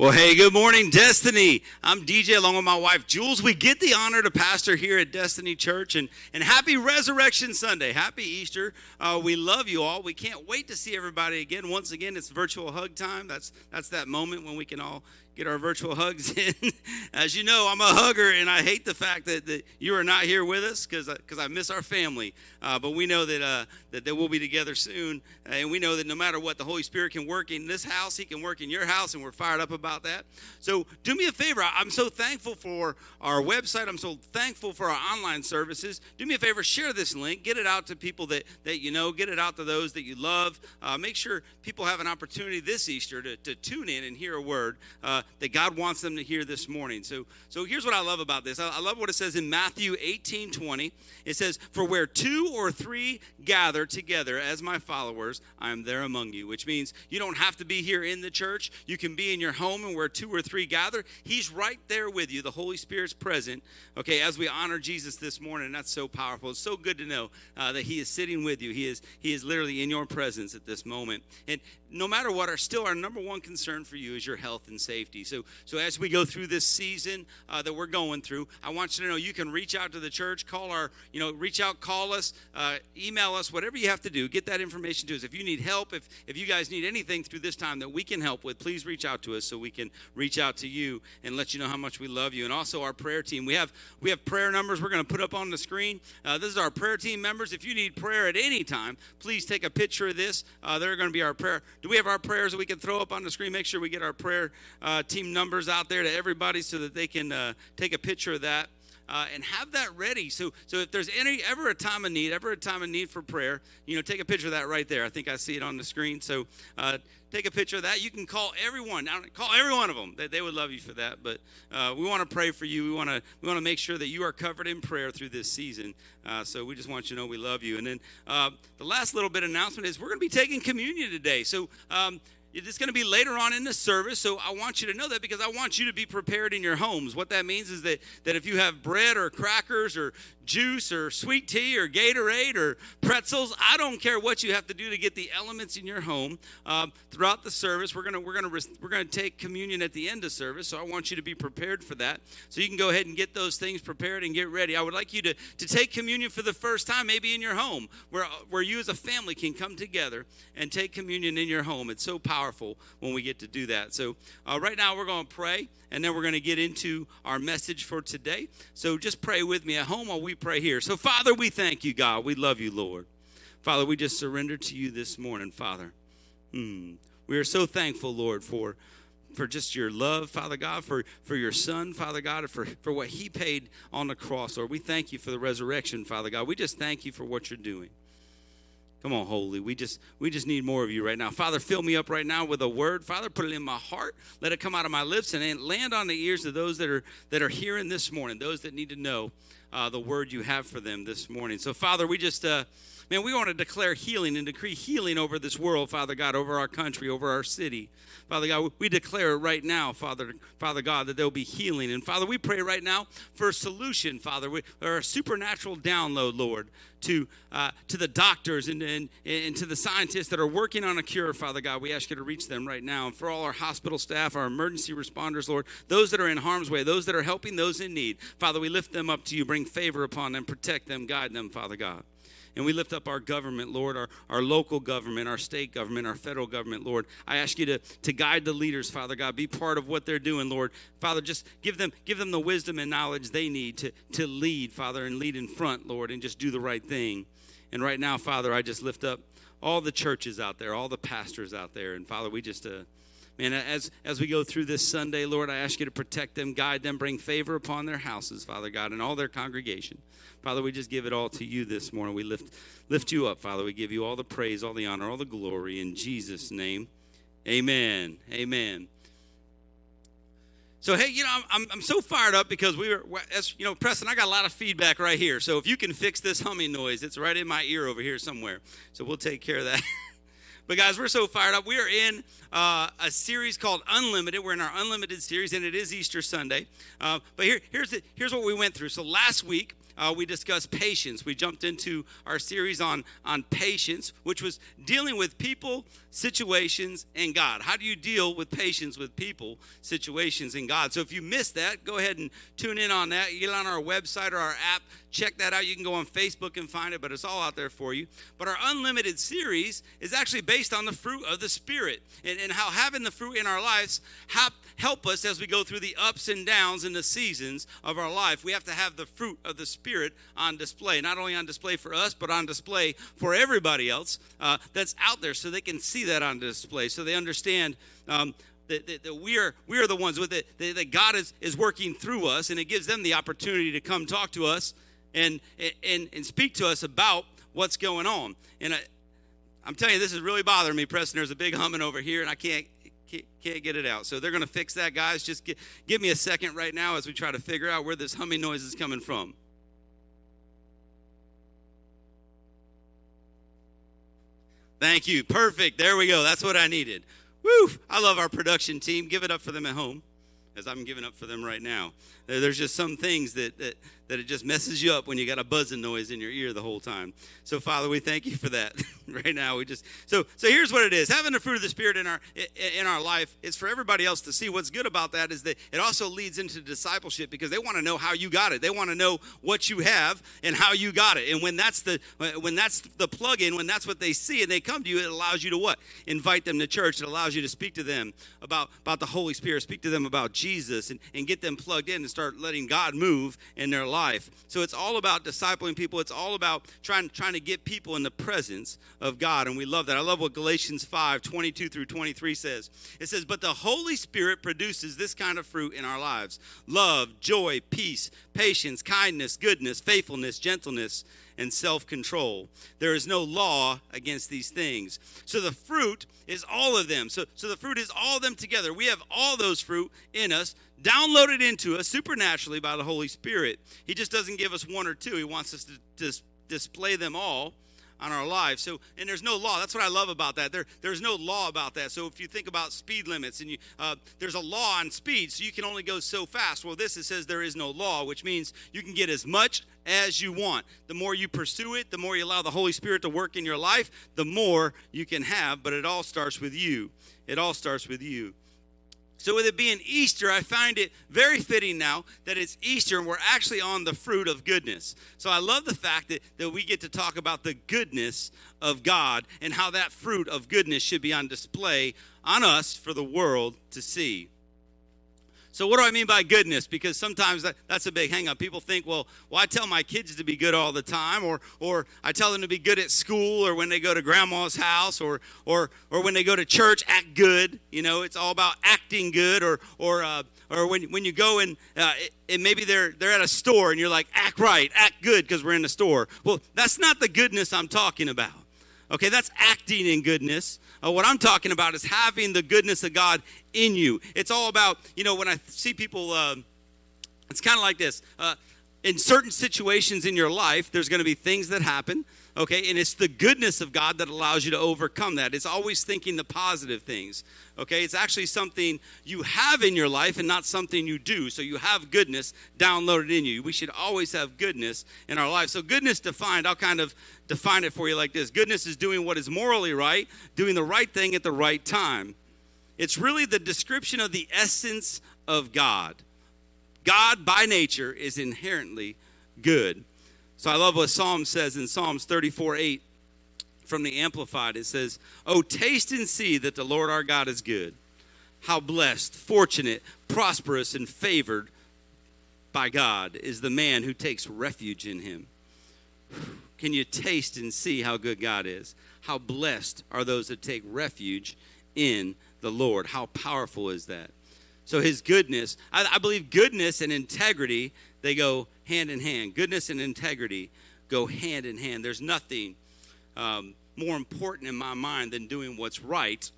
Well, hey, good morning, Destiny. I'm DJ along with my wife, Jules. We get the honor to pastor here at Destiny Church, and, and happy Resurrection Sunday. Happy Easter. Uh, we love you all. We can't wait to see everybody again. Once again, it's virtual hug time. That's, that's that moment when we can all get our virtual hugs in. As you know, I'm a hugger, and I hate the fact that, that you are not here with us because because I, miss our family. Uh, but we know that uh, that, that we'll be together soon, and we know that no matter what, the Holy Spirit can work in this house. He can work in your house, and we're fired up about that. So do me a favor. I'm so thankful for our website. I'm so thankful for our online services. Do me a favor, share this link, get it out to people that that you know, get it out to those that you love. Uh, make sure people have an opportunity this Easter to, to tune in and hear a word. Uh, that God wants them to hear this morning. So, so here's what I love about this. I, I love what it says in Matthew 18 20. It says, For where two or three gather together as my followers, I am there among you, which means you don't have to be here in the church. You can be in your home, and where two or three gather, He's right there with you. The Holy Spirit's present, okay, as we honor Jesus this morning. That's so powerful. It's so good to know uh, that He is sitting with you. He is, he is literally in your presence at this moment. And no matter what, are still our number one concern for you is your health and safety. So, so as we go through this season uh, that we're going through, I want you to know you can reach out to the church, call our, you know, reach out, call us, uh, email us, whatever you have to do. Get that information to us. If you need help, if if you guys need anything through this time that we can help with, please reach out to us so we can reach out to you and let you know how much we love you. And also our prayer team. We have we have prayer numbers we're going to put up on the screen. Uh, this is our prayer team members. If you need prayer at any time, please take a picture of this. Uh, they're going to be our prayer do we have our prayers that we can throw up on the screen? Make sure we get our prayer uh, team numbers out there to everybody so that they can uh, take a picture of that. Uh, and have that ready. So, so if there's any ever a time of need, ever a time of need for prayer, you know, take a picture of that right there. I think I see it on the screen. So, uh, take a picture of that. You can call everyone. Call every one of them. They, they would love you for that. But uh, we want to pray for you. We want to we want to make sure that you are covered in prayer through this season. Uh, so we just want you to know we love you. And then uh, the last little bit announcement is we're going to be taking communion today. So. Um, it's going to be later on in the service, so I want you to know that because I want you to be prepared in your homes. What that means is that, that if you have bread or crackers or juice or sweet tea or Gatorade or pretzels. I don't care what you have to do to get the elements in your home. Um, throughout the service, we're gonna we're gonna we're gonna take communion at the end of service. So I want you to be prepared for that. So you can go ahead and get those things prepared and get ready. I would like you to to take communion for the first time, maybe in your home, where where you as a family can come together and take communion in your home. It's so powerful when we get to do that. So uh, right now we're going to pray and then we're going to get into our message for today. So just pray with me at home while we pray here. So, Father, we thank you, God. We love you, Lord. Father, we just surrender to you this morning, Father. Hmm. We are so thankful, Lord, for for just your love, Father God, for, for your son, Father God, for, for what he paid on the cross, Lord. We thank you for the resurrection, Father God. We just thank you for what you're doing. Come on, holy. We just we just need more of you right now. Father, fill me up right now with a word. Father, put it in my heart. Let it come out of my lips and land on the ears of those that are that are hearing this morning, those that need to know uh, the word you have for them this morning. So, Father, we just uh, man, we want to declare healing and decree healing over this world, Father God, over our country, over our city. Father God, we declare right now, Father, Father God, that there'll be healing. And Father, we pray right now for a solution, Father, or a supernatural download, Lord, to uh, to the doctors and, and, and to the scientists that are working on a cure, Father God. We ask you to reach them right now. And for all our hospital staff, our emergency responders, Lord, those that are in harm's way, those that are helping those in need, Father, we lift them up to you. Bring favor upon them, protect them, guide them, Father God. And we lift up our government, Lord, our, our local government, our state government, our federal government, Lord. I ask you to, to guide the leaders, Father God. Be part of what they're doing, Lord. Father, just give them give them the wisdom and knowledge they need to, to lead, Father, and lead in front, Lord, and just do the right thing. And right now, Father, I just lift up all the churches out there, all the pastors out there. And Father, we just uh, man, as as we go through this Sunday, Lord, I ask you to protect them, guide them, bring favor upon their houses, Father God, and all their congregation. Father, we just give it all to you this morning. We lift lift you up, Father. We give you all the praise, all the honor, all the glory in Jesus' name. Amen. Amen. So hey, you know, I'm, I'm so fired up because we were, as you know, Preston, I got a lot of feedback right here. So if you can fix this humming noise, it's right in my ear over here somewhere. So we'll take care of that. But guys, we're so fired up. We are in uh, a series called Unlimited. We're in our Unlimited series, and it is Easter Sunday. Uh, but here, here's the, here's what we went through. So last week uh, we discussed patience. We jumped into our series on, on patience, which was dealing with people, situations, and God. How do you deal with patience with people, situations, and God? So if you missed that, go ahead and tune in on that. Get on our website or our app, check that out. You can go on Facebook and find it, but it's all out there for you. But our Unlimited series is actually based on the fruit of the Spirit and, and how having the fruit in our lives help, help us as we go through the ups and downs and the seasons of our life. We have to have the fruit of the Spirit on display, not only on display for us, but on display for everybody else uh, that's out there so they can see that on display, so they understand. Um, that, that, that, we are we are the ones with it that, that God is is working through us, and it gives them the opportunity to come talk to us and and and speak to us about what's going on. And I, I'm telling you, this is really bothering me, Preston. There's a big humming over here, and I can't can't get it out. So they're going to fix that, guys. Just get, give me a second right now as we try to figure out where this humming noise is coming from. Thank you. Perfect. There we go. That's what I needed. Woo! I love our production team. Give it up for them at home as I'm giving up for them right now. There's just some things that, that, that it just messes you up when you got a buzzing noise in your ear the whole time. So, Father, we thank you for that right now. We just so so here's what it is: having the fruit of the Spirit in our in our life is for everybody else to see. What's good about that is that it also leads into discipleship because they want to know how you got it. They want to know what you have and how you got it. And when that's the when that's the plug-in, when that's what they see and they come to you, it allows you to what? Invite them to church. It allows you to speak to them about about the Holy Spirit, speak to them about Jesus, and, and get them plugged in and start letting God move in their life. So it's all about discipling people. It's all about trying, trying to get people in the presence of God. And we love that. I love what Galatians 5 22 through 23 says. It says, But the Holy Spirit produces this kind of fruit in our lives love, joy, peace, patience, kindness, goodness, faithfulness, gentleness and self control. There is no law against these things. So the fruit is all of them. So, so the fruit is all of them together. We have all those fruit in us downloaded into us supernaturally by the Holy Spirit. He just doesn't give us one or two, He wants us to dis- display them all on our lives. So, and there's no law. That's what I love about that. There, there's no law about that. So, if you think about speed limits, and you, uh, there's a law on speed, so you can only go so fast. Well, this it says there is no law, which means you can get as much as you want. The more you pursue it, the more you allow the Holy Spirit to work in your life, the more you can have. But it all starts with you. It all starts with you. So, with it being Easter, I find it very fitting now that it's Easter and we're actually on the fruit of goodness. So, I love the fact that, that we get to talk about the goodness of God and how that fruit of goodness should be on display on us for the world to see. So, what do I mean by goodness? Because sometimes that, that's a big hangup. People think, well, well, I tell my kids to be good all the time, or, or I tell them to be good at school, or when they go to grandma's house, or, or, or when they go to church, act good. You know, it's all about acting good, or, or, uh, or when, when you go and, uh, and maybe they're, they're at a store and you're like, act right, act good because we're in the store. Well, that's not the goodness I'm talking about. Okay, that's acting in goodness. Uh, what I'm talking about is having the goodness of God in you. It's all about, you know, when I see people, uh, it's kind of like this. Uh, in certain situations in your life, there's going to be things that happen, okay? And it's the goodness of God that allows you to overcome that. It's always thinking the positive things, okay? It's actually something you have in your life and not something you do. So you have goodness downloaded in you. We should always have goodness in our life. So, goodness defined, I'll kind of define it for you like this goodness is doing what is morally right, doing the right thing at the right time. It's really the description of the essence of God. God, by nature, is inherently good. So I love what Psalm says in Psalms 34 8 from the Amplified. It says, Oh, taste and see that the Lord our God is good. How blessed, fortunate, prosperous, and favored by God is the man who takes refuge in him. Can you taste and see how good God is? How blessed are those that take refuge in the Lord? How powerful is that? So his goodness, I, I believe goodness and integrity, they go hand in hand. Goodness and integrity go hand in hand. There's nothing um, more important in my mind than doing what's right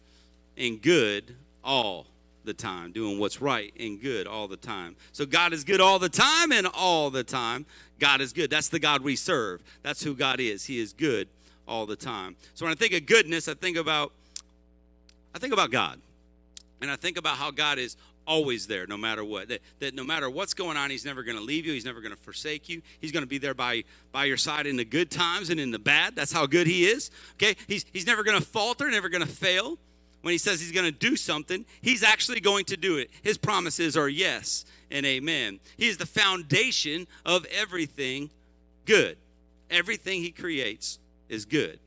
and good all the time, doing what's right and good all the time. So God is good all the time and all the time. God is good. That's the God we serve. That's who God is. He is good all the time. So when I think of goodness, I think about I think about God. And I think about how God is always there no matter what. That, that no matter what's going on he's never going to leave you he's never going to forsake you. He's going to be there by by your side in the good times and in the bad. That's how good he is okay? He's he's never going to falter never going to fail. When he says he's going to do something he's actually going to do it. His promises are yes and amen. He is the foundation of everything good. Everything he creates is good.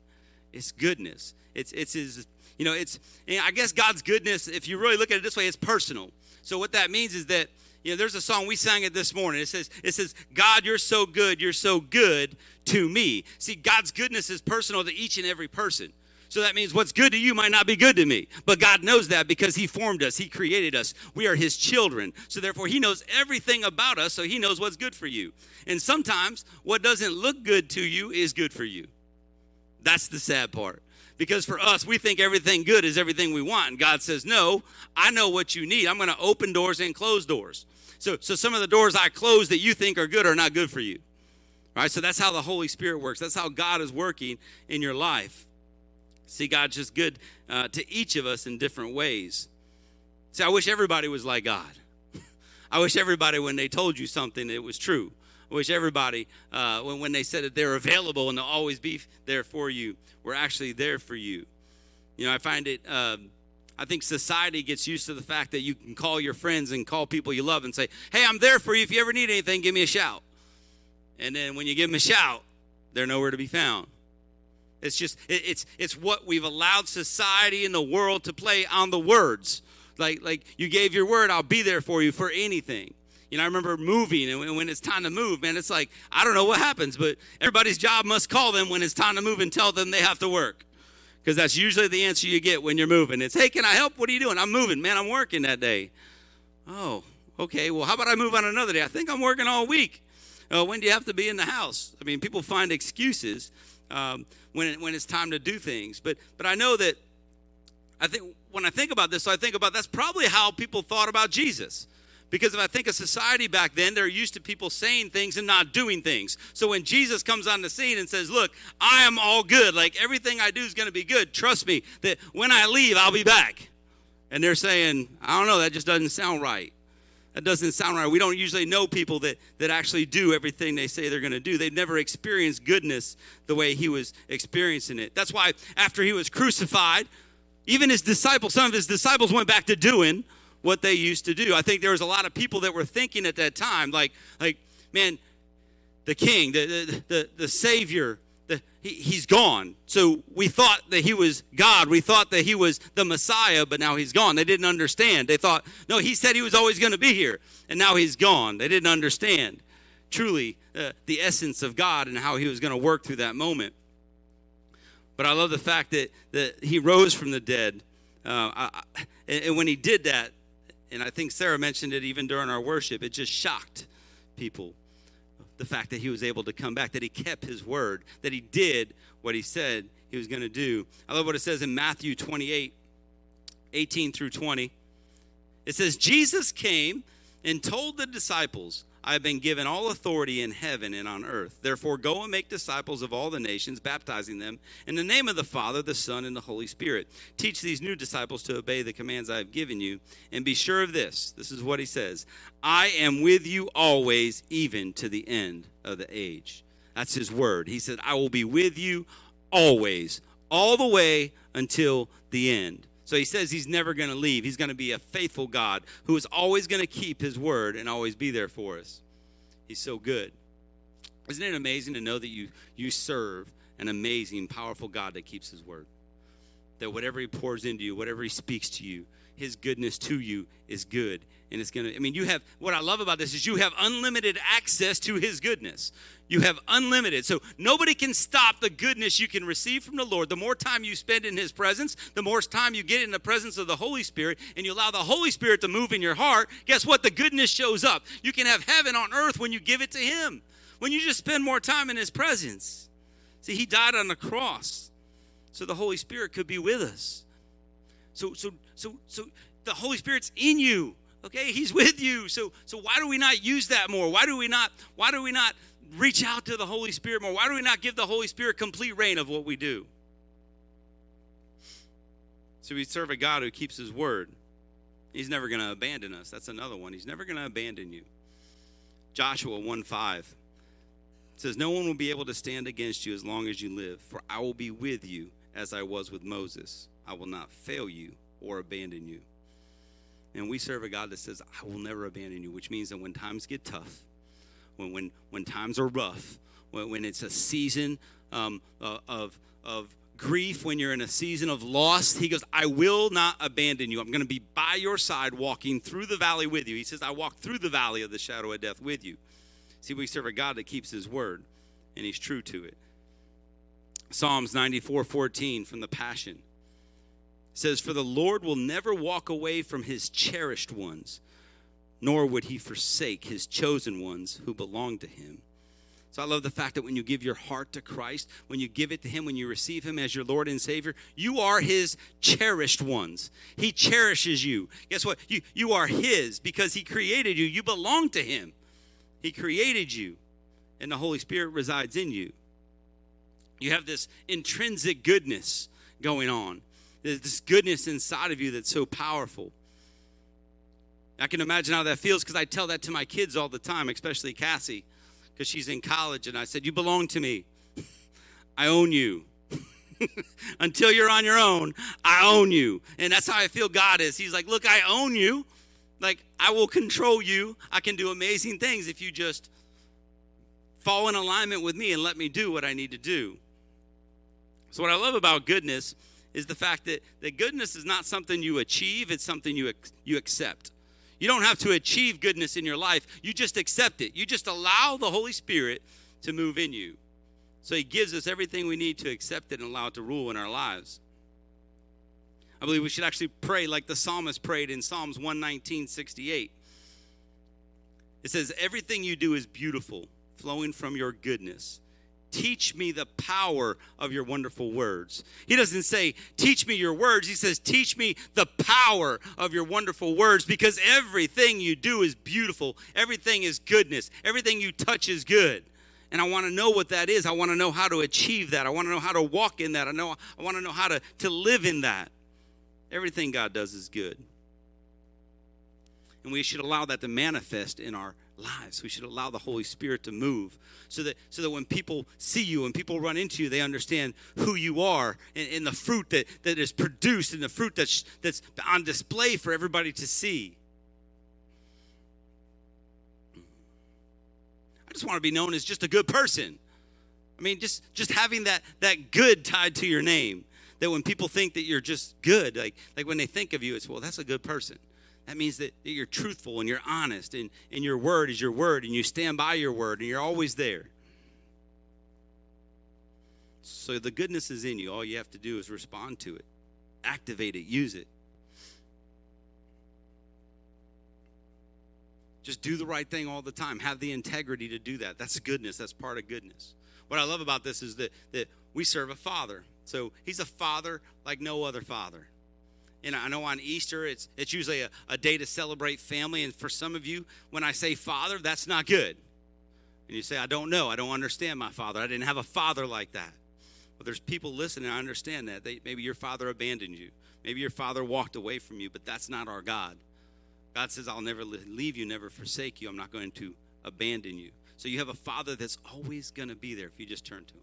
It's goodness. It's it's his you know, it's, I guess God's goodness, if you really look at it this way, it's personal. So what that means is that, you know, there's a song, we sang it this morning. It says, it says, God, you're so good, you're so good to me. See, God's goodness is personal to each and every person. So that means what's good to you might not be good to me. But God knows that because He formed us, He created us. We are His children. So therefore, He knows everything about us, so He knows what's good for you. And sometimes what doesn't look good to you is good for you. That's the sad part. Because for us, we think everything good is everything we want. And God says, No, I know what you need. I'm going to open doors and close doors. So, so some of the doors I close that you think are good are not good for you. Right, so that's how the Holy Spirit works. That's how God is working in your life. See, God's just good uh, to each of us in different ways. See, I wish everybody was like God. I wish everybody, when they told you something, it was true. Wish everybody, uh, when, when they said that they're available and they'll always be there for you, were actually there for you. You know, I find it, um, I think society gets used to the fact that you can call your friends and call people you love and say, hey, I'm there for you. If you ever need anything, give me a shout. And then when you give them a shout, they're nowhere to be found. It's just, it, it's, it's what we've allowed society and the world to play on the words. Like, like you gave your word, I'll be there for you for anything. You know, I remember moving, and when it's time to move, man, it's like, I don't know what happens, but everybody's job must call them when it's time to move and tell them they have to work. Because that's usually the answer you get when you're moving. It's, hey, can I help? What are you doing? I'm moving, man, I'm working that day. Oh, okay, well, how about I move on another day? I think I'm working all week. Uh, when do you have to be in the house? I mean, people find excuses um, when, it, when it's time to do things. But, but I know that I think when I think about this, I think about that's probably how people thought about Jesus. Because if I think of society back then, they're used to people saying things and not doing things. So when Jesus comes on the scene and says, Look, I am all good, like everything I do is going to be good, trust me that when I leave, I'll be back. And they're saying, I don't know, that just doesn't sound right. That doesn't sound right. We don't usually know people that, that actually do everything they say they're going to do. They've never experienced goodness the way he was experiencing it. That's why after he was crucified, even his disciples, some of his disciples went back to doing what they used to do. I think there was a lot of people that were thinking at that time, like, like, man, the king, the the the, the savior, the, he, he's gone. So we thought that he was God. We thought that he was the Messiah, but now he's gone. They didn't understand. They thought, no, he said he was always going to be here, and now he's gone. They didn't understand truly uh, the essence of God and how he was going to work through that moment. But I love the fact that, that he rose from the dead. Uh, I, and when he did that, and I think Sarah mentioned it even during our worship, it just shocked people. The fact that he was able to come back, that he kept his word, that he did what he said he was going to do. I love what it says in Matthew 28 18 through 20. It says, Jesus came and told the disciples, I have been given all authority in heaven and on earth. Therefore, go and make disciples of all the nations, baptizing them in the name of the Father, the Son, and the Holy Spirit. Teach these new disciples to obey the commands I have given you. And be sure of this this is what he says I am with you always, even to the end of the age. That's his word. He said, I will be with you always, all the way until the end. So he says he's never going to leave. He's going to be a faithful God who is always going to keep his word and always be there for us. He's so good. Isn't it amazing to know that you you serve an amazing, powerful God that keeps his word? That whatever he pours into you, whatever he speaks to you, his goodness to you is good and it's going to i mean you have what i love about this is you have unlimited access to his goodness. You have unlimited. So nobody can stop the goodness you can receive from the lord. The more time you spend in his presence the more time you get in the presence of the holy spirit and you allow the holy spirit to move in your heart guess what? The goodness shows up. You can have heaven on earth when you give it to him. When you just spend more time in his presence. See he died on the cross so the holy spirit could be with us. So so so so the holy spirit's in you okay he's with you so so why do we not use that more why do we not why do we not reach out to the holy spirit more why do we not give the holy spirit complete reign of what we do so we serve a god who keeps his word He's never going to abandon us. That's another one. He's never going to abandon you. Joshua 1 5 says, No one will be able to stand against you as long as you live, for I will be with you as I was with Moses. I will not fail you or abandon you. And we serve a God that says, I will never abandon you, which means that when times get tough, when, when, when times are rough, when, when it's a season um, uh, of, of grief, when you're in a season of loss, he goes, I will not abandon you. I'm going to be by your side, walking through the valley with you. He says, I walk through the valley of the shadow of death with you. See, we serve a God that keeps his word, and he's true to it. Psalms 94 14 from the Passion says, For the Lord will never walk away from his cherished ones, nor would he forsake his chosen ones who belong to him. So I love the fact that when you give your heart to Christ, when you give it to Him, when you receive Him as your Lord and Savior, you are His cherished ones. He cherishes you. Guess what? You, you are His because He created you. You belong to Him. He created you, and the Holy Spirit resides in you. You have this intrinsic goodness going on, this goodness inside of you that's so powerful. I can imagine how that feels because I tell that to my kids all the time, especially Cassie because she's in college. And I said, You belong to me. I own you. Until you're on your own, I own you. And that's how I feel God is. He's like, Look, I own you. Like, I will control you. I can do amazing things if you just fall in alignment with me and let me do what I need to do. So, what I love about goodness is the fact that, that goodness is not something you achieve, it's something you, you accept. You don't have to achieve goodness in your life. You just accept it. You just allow the Holy Spirit to move in you. So he gives us everything we need to accept it and allow it to rule in our lives. I believe we should actually pray like the psalmist prayed in Psalms 119, 68. It says, Everything you do is beautiful, flowing from your goodness. Teach me the power of your wonderful words. He doesn't say, Teach me your words. He says, Teach me the power of your wonderful words because everything you do is beautiful. Everything is goodness. Everything you touch is good. And I want to know what that is. I want to know how to achieve that. I want to know how to walk in that. I know I want to know how to, to live in that. Everything God does is good. And we should allow that to manifest in our lives. We should allow the Holy Spirit to move so that so that when people see you and people run into you, they understand who you are and, and the fruit that, that is produced and the fruit that's that's on display for everybody to see. I just want to be known as just a good person. I mean, just just having that that good tied to your name. That when people think that you're just good, like like when they think of you, it's well, that's a good person. That means that you're truthful and you're honest, and, and your word is your word, and you stand by your word, and you're always there. So the goodness is in you. All you have to do is respond to it, activate it, use it. Just do the right thing all the time. Have the integrity to do that. That's goodness. That's part of goodness. What I love about this is that, that we serve a father. So he's a father like no other father and I know on Easter it's it's usually a, a day to celebrate family. And for some of you, when I say father, that's not good. And you say, I don't know, I don't understand my father. I didn't have a father like that. But there's people listening, I understand that. They, maybe your father abandoned you. Maybe your father walked away from you, but that's not our God. God says, I'll never leave you, never forsake you. I'm not going to abandon you. So you have a father that's always going to be there if you just turn to him.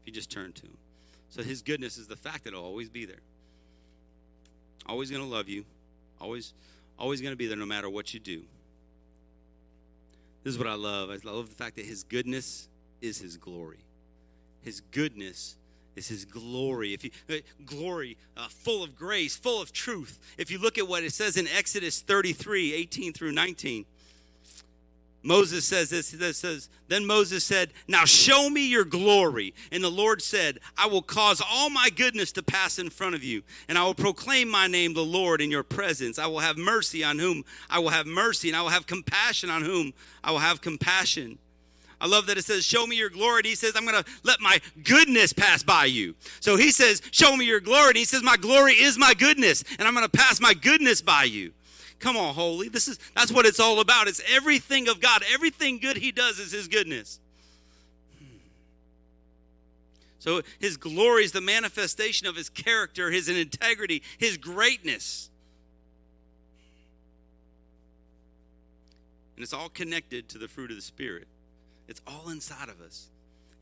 If you just turn to him. So his goodness is the fact that he'll always be there always going to love you, always, always going to be there no matter what you do. This is what I love. I love the fact that His goodness is His glory. His goodness is His glory. If you uh, glory, uh, full of grace, full of truth. If you look at what it says in Exodus 33, 18 through 19, Moses says this, this says, Then Moses said, Now show me your glory. And the Lord said, I will cause all my goodness to pass in front of you, and I will proclaim my name, the Lord, in your presence. I will have mercy on whom I will have mercy, and I will have compassion on whom I will have compassion. I love that it says, Show me your glory. And he says, I'm going to let my goodness pass by you. So he says, Show me your glory. And he says, My glory is my goodness, and I'm going to pass my goodness by you. Come on, holy. This is that's what it's all about. It's everything of God. Everything good he does is his goodness. Hmm. So his glory is the manifestation of his character, his integrity, his greatness. And it's all connected to the fruit of the Spirit. It's all inside of us.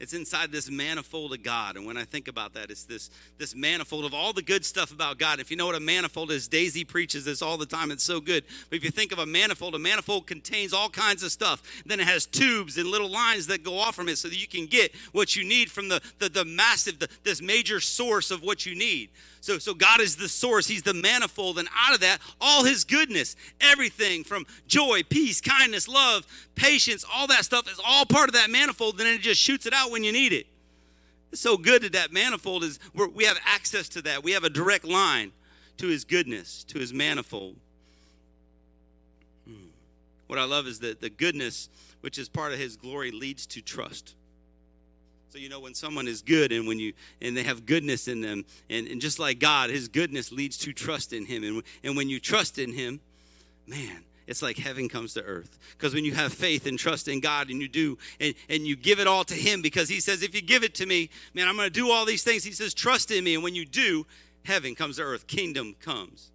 It's inside this manifold of God. And when I think about that, it's this, this manifold of all the good stuff about God. If you know what a manifold is, Daisy preaches this all the time. It's so good. But if you think of a manifold, a manifold contains all kinds of stuff. Then it has tubes and little lines that go off from it so that you can get what you need from the, the, the massive, the, this major source of what you need. So, so God is the source. He's the manifold. And out of that, all his goodness, everything from joy, peace, kindness, love, patience, all that stuff is all part of that manifold. And then it just shoots it out when you need it. It's so good that that manifold is, we have access to that. We have a direct line to his goodness, to his manifold. Hmm. What I love is that the goodness, which is part of his glory, leads to trust. So you know when someone is good and when you and they have goodness in them, and, and just like God, his goodness leads to trust in him. And, and when you trust in him, man, it's like heaven comes to earth. Because when you have faith and trust in God and you do, and, and you give it all to Him, because He says, if you give it to me, man, I'm going to do all these things. He says, trust in me. And when you do, heaven comes to earth, kingdom comes.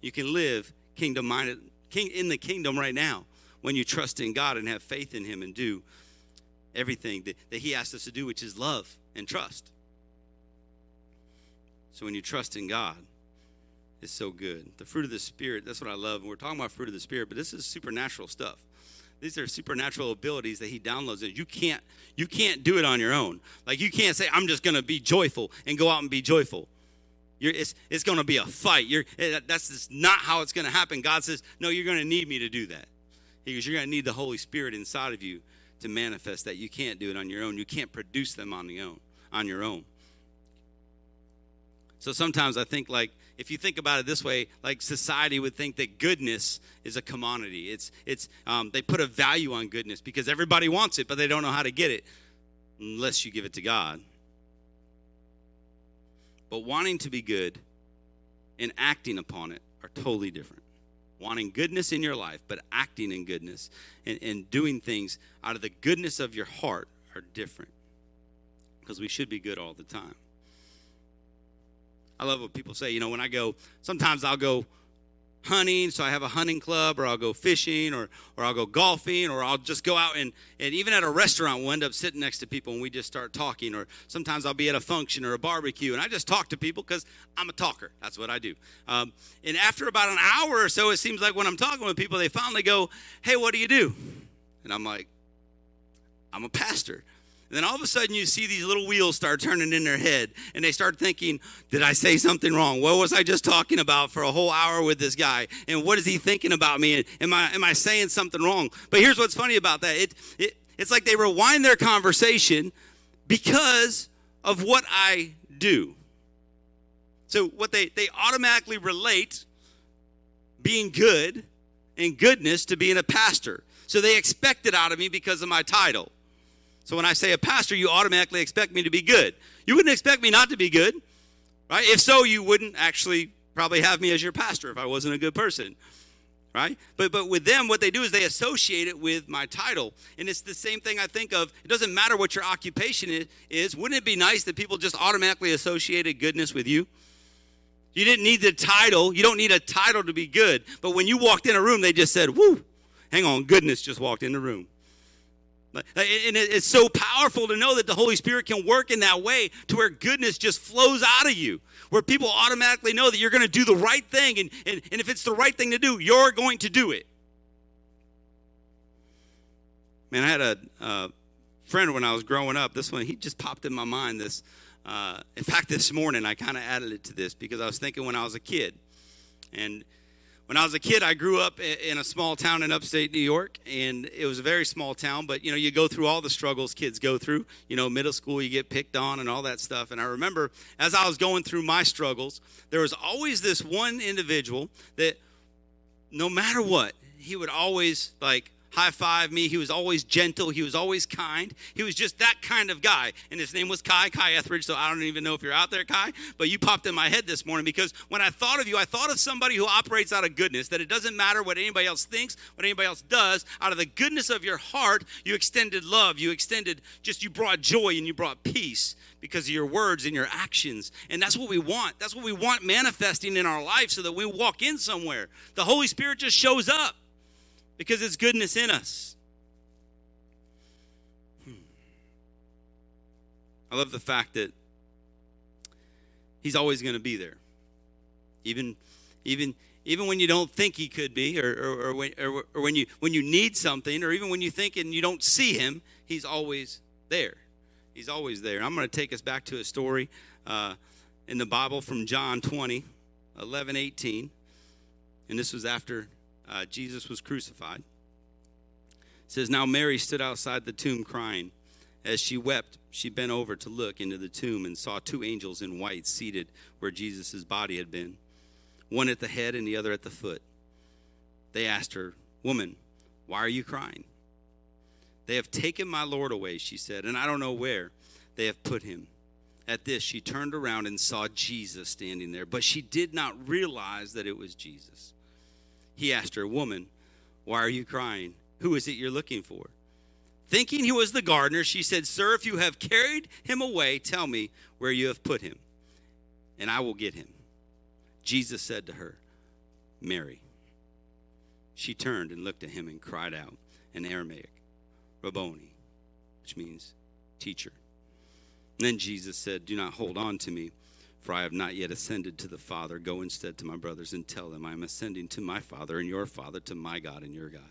You can live kingdom minded king, in the kingdom right now when you trust in God and have faith in Him and do everything that, that He asked us to do, which is love and trust. So when you trust in God, it's so good. The fruit of the Spirit, that's what I love. We're talking about fruit of the Spirit, but this is supernatural stuff. These are supernatural abilities that he downloads. And you can't, you can't do it on your own. Like you can't say, I'm just gonna be joyful and go out and be joyful. You're, it's it's gonna be a fight. You're, eh, that's just not how it's gonna happen. God says, No, you're gonna need me to do that. He goes, You're gonna need the Holy Spirit inside of you to manifest that. You can't do it on your own. You can't produce them on the own on your own. So sometimes I think like if you think about it this way, like society would think that goodness is a commodity. It's it's um, they put a value on goodness because everybody wants it, but they don't know how to get it unless you give it to God. But wanting to be good and acting upon it are totally different wanting goodness in your life, but acting in goodness and, and doing things out of the goodness of your heart are different because we should be good all the time. I love what people say. You know, when I go, sometimes I'll go hunting, so I have a hunting club, or I'll go fishing, or or I'll go golfing, or I'll just go out and and even at a restaurant, we'll end up sitting next to people and we just start talking. Or sometimes I'll be at a function or a barbecue, and I just talk to people because I'm a talker. That's what I do. Um, and after about an hour or so, it seems like when I'm talking with people, they finally go, "Hey, what do you do?" And I'm like, "I'm a pastor." And then all of a sudden, you see these little wheels start turning in their head, and they start thinking, Did I say something wrong? What was I just talking about for a whole hour with this guy? And what is he thinking about me? Am I, am I saying something wrong? But here's what's funny about that it, it, it's like they rewind their conversation because of what I do. So, what they, they automatically relate being good and goodness to being a pastor. So, they expect it out of me because of my title. So when I say a pastor, you automatically expect me to be good. You wouldn't expect me not to be good, right? If so, you wouldn't actually probably have me as your pastor if I wasn't a good person, right? But but with them, what they do is they associate it with my title, and it's the same thing I think of. It doesn't matter what your occupation is. Wouldn't it be nice that people just automatically associated goodness with you? You didn't need the title. You don't need a title to be good. But when you walked in a room, they just said, "Whoo, hang on, goodness just walked in the room." And it's so powerful to know that the Holy Spirit can work in that way to where goodness just flows out of you, where people automatically know that you're going to do the right thing. And, and, and if it's the right thing to do, you're going to do it. Man, I had a friend when I was growing up. This one, he just popped in my mind. This, uh, in fact, this morning I kind of added it to this because I was thinking when I was a kid. And when I was a kid, I grew up in a small town in upstate New York, and it was a very small town. But you know, you go through all the struggles kids go through. You know, middle school, you get picked on and all that stuff. And I remember as I was going through my struggles, there was always this one individual that, no matter what, he would always like high five me. He was always gentle. He was always kind. He was just that kind of guy. And his name was Kai, Kai Etheridge. So I don't even know if you're out there, Kai, but you popped in my head this morning because when I thought of you, I thought of somebody who operates out of goodness, that it doesn't matter what anybody else thinks, what anybody else does. Out of the goodness of your heart, you extended love. You extended just, you brought joy and you brought peace because of your words and your actions. And that's what we want. That's what we want manifesting in our life so that we walk in somewhere. The Holy Spirit just shows up because it's goodness in us. Hmm. I love the fact that he's always going to be there. Even even even when you don't think he could be or, or, or, when, or, or when you when you need something or even when you think and you don't see him he's always there he's always there i'm going to take us back to a story uh, in the bible from john 20 11 18 and this was after uh, jesus was crucified it says now mary stood outside the tomb crying as she wept she bent over to look into the tomb and saw two angels in white seated where jesus' body had been one at the head and the other at the foot. They asked her, Woman, why are you crying? They have taken my Lord away, she said, and I don't know where they have put him. At this, she turned around and saw Jesus standing there, but she did not realize that it was Jesus. He asked her, Woman, why are you crying? Who is it you're looking for? Thinking he was the gardener, she said, Sir, if you have carried him away, tell me where you have put him, and I will get him. Jesus said to her, Mary. She turned and looked at him and cried out in Aramaic, Rabboni, which means teacher. And then Jesus said, Do not hold on to me, for I have not yet ascended to the Father. Go instead to my brothers and tell them I am ascending to my Father and your Father, to my God and your God.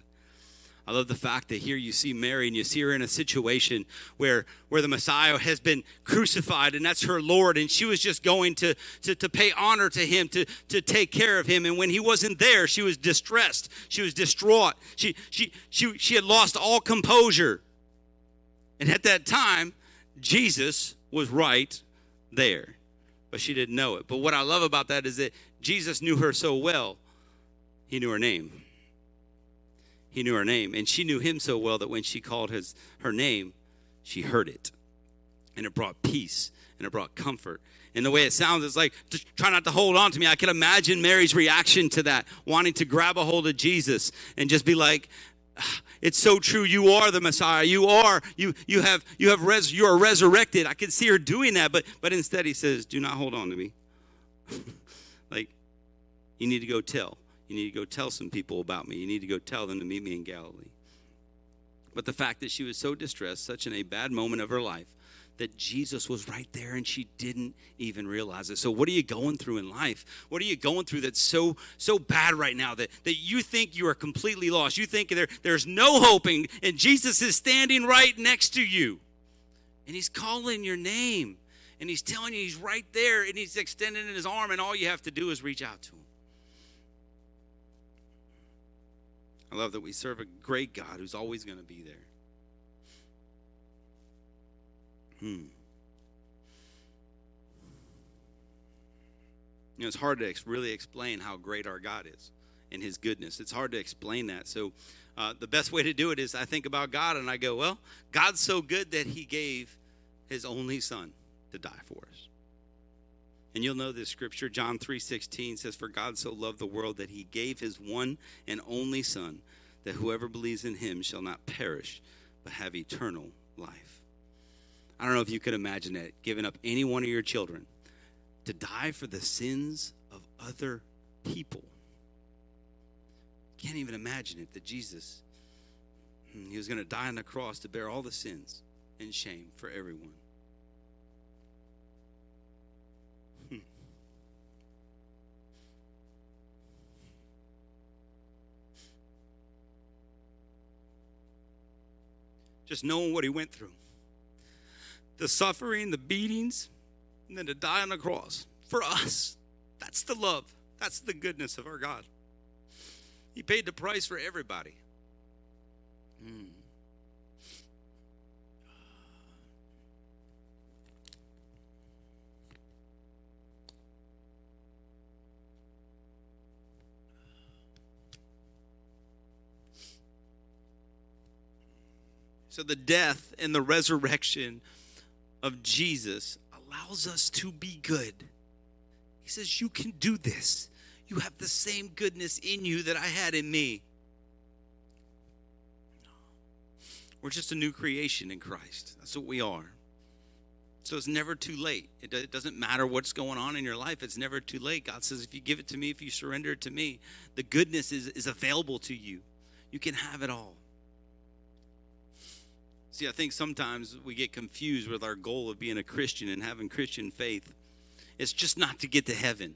I love the fact that here you see Mary and you see her in a situation where, where the Messiah has been crucified and that's her Lord. And she was just going to, to, to pay honor to him, to, to take care of him. And when he wasn't there, she was distressed. She was distraught. She, she, she, she had lost all composure. And at that time, Jesus was right there. But she didn't know it. But what I love about that is that Jesus knew her so well, he knew her name he knew her name. And she knew him so well that when she called his, her name, she heard it. And it brought peace and it brought comfort. And the way it sounds, it's like, try not to hold on to me. I can imagine Mary's reaction to that, wanting to grab a hold of Jesus and just be like, it's so true. You are the Messiah. You are, you, you have, you have, res, you are resurrected. I can see her doing that, but, but instead he says, do not hold on to me. like, you need to go tell. You need to go tell some people about me. You need to go tell them to meet me in Galilee. But the fact that she was so distressed, such in a bad moment of her life, that Jesus was right there and she didn't even realize it. So what are you going through in life? What are you going through that's so so bad right now that, that you think you are completely lost? You think there, there's no hoping and Jesus is standing right next to you. And he's calling your name. And he's telling you he's right there and he's extending his arm and all you have to do is reach out to him. I love that we serve a great God who's always going to be there. Hmm. You know, it's hard to really explain how great our God is and His goodness. It's hard to explain that. So, uh, the best way to do it is I think about God and I go, well, God's so good that He gave His only Son to die for us. And you'll know this scripture, John 3:16 says for God so loved the world that he gave his one and only son that whoever believes in him shall not perish but have eternal life. I don't know if you could imagine that giving up any one of your children to die for the sins of other people. Can't even imagine it that Jesus hmm, he was going to die on the cross to bear all the sins and shame for everyone. just knowing what he went through the suffering, the beatings, and then to die on the cross for us. That's the love. That's the goodness of our God. He paid the price for everybody. Hmm. So the death and the resurrection of Jesus allows us to be good. He says, You can do this. You have the same goodness in you that I had in me. We're just a new creation in Christ. That's what we are. So it's never too late. It doesn't matter what's going on in your life. It's never too late. God says, if you give it to me, if you surrender it to me, the goodness is, is available to you. you can have it all. See, I think sometimes we get confused with our goal of being a Christian and having Christian faith. It's just not to get to heaven.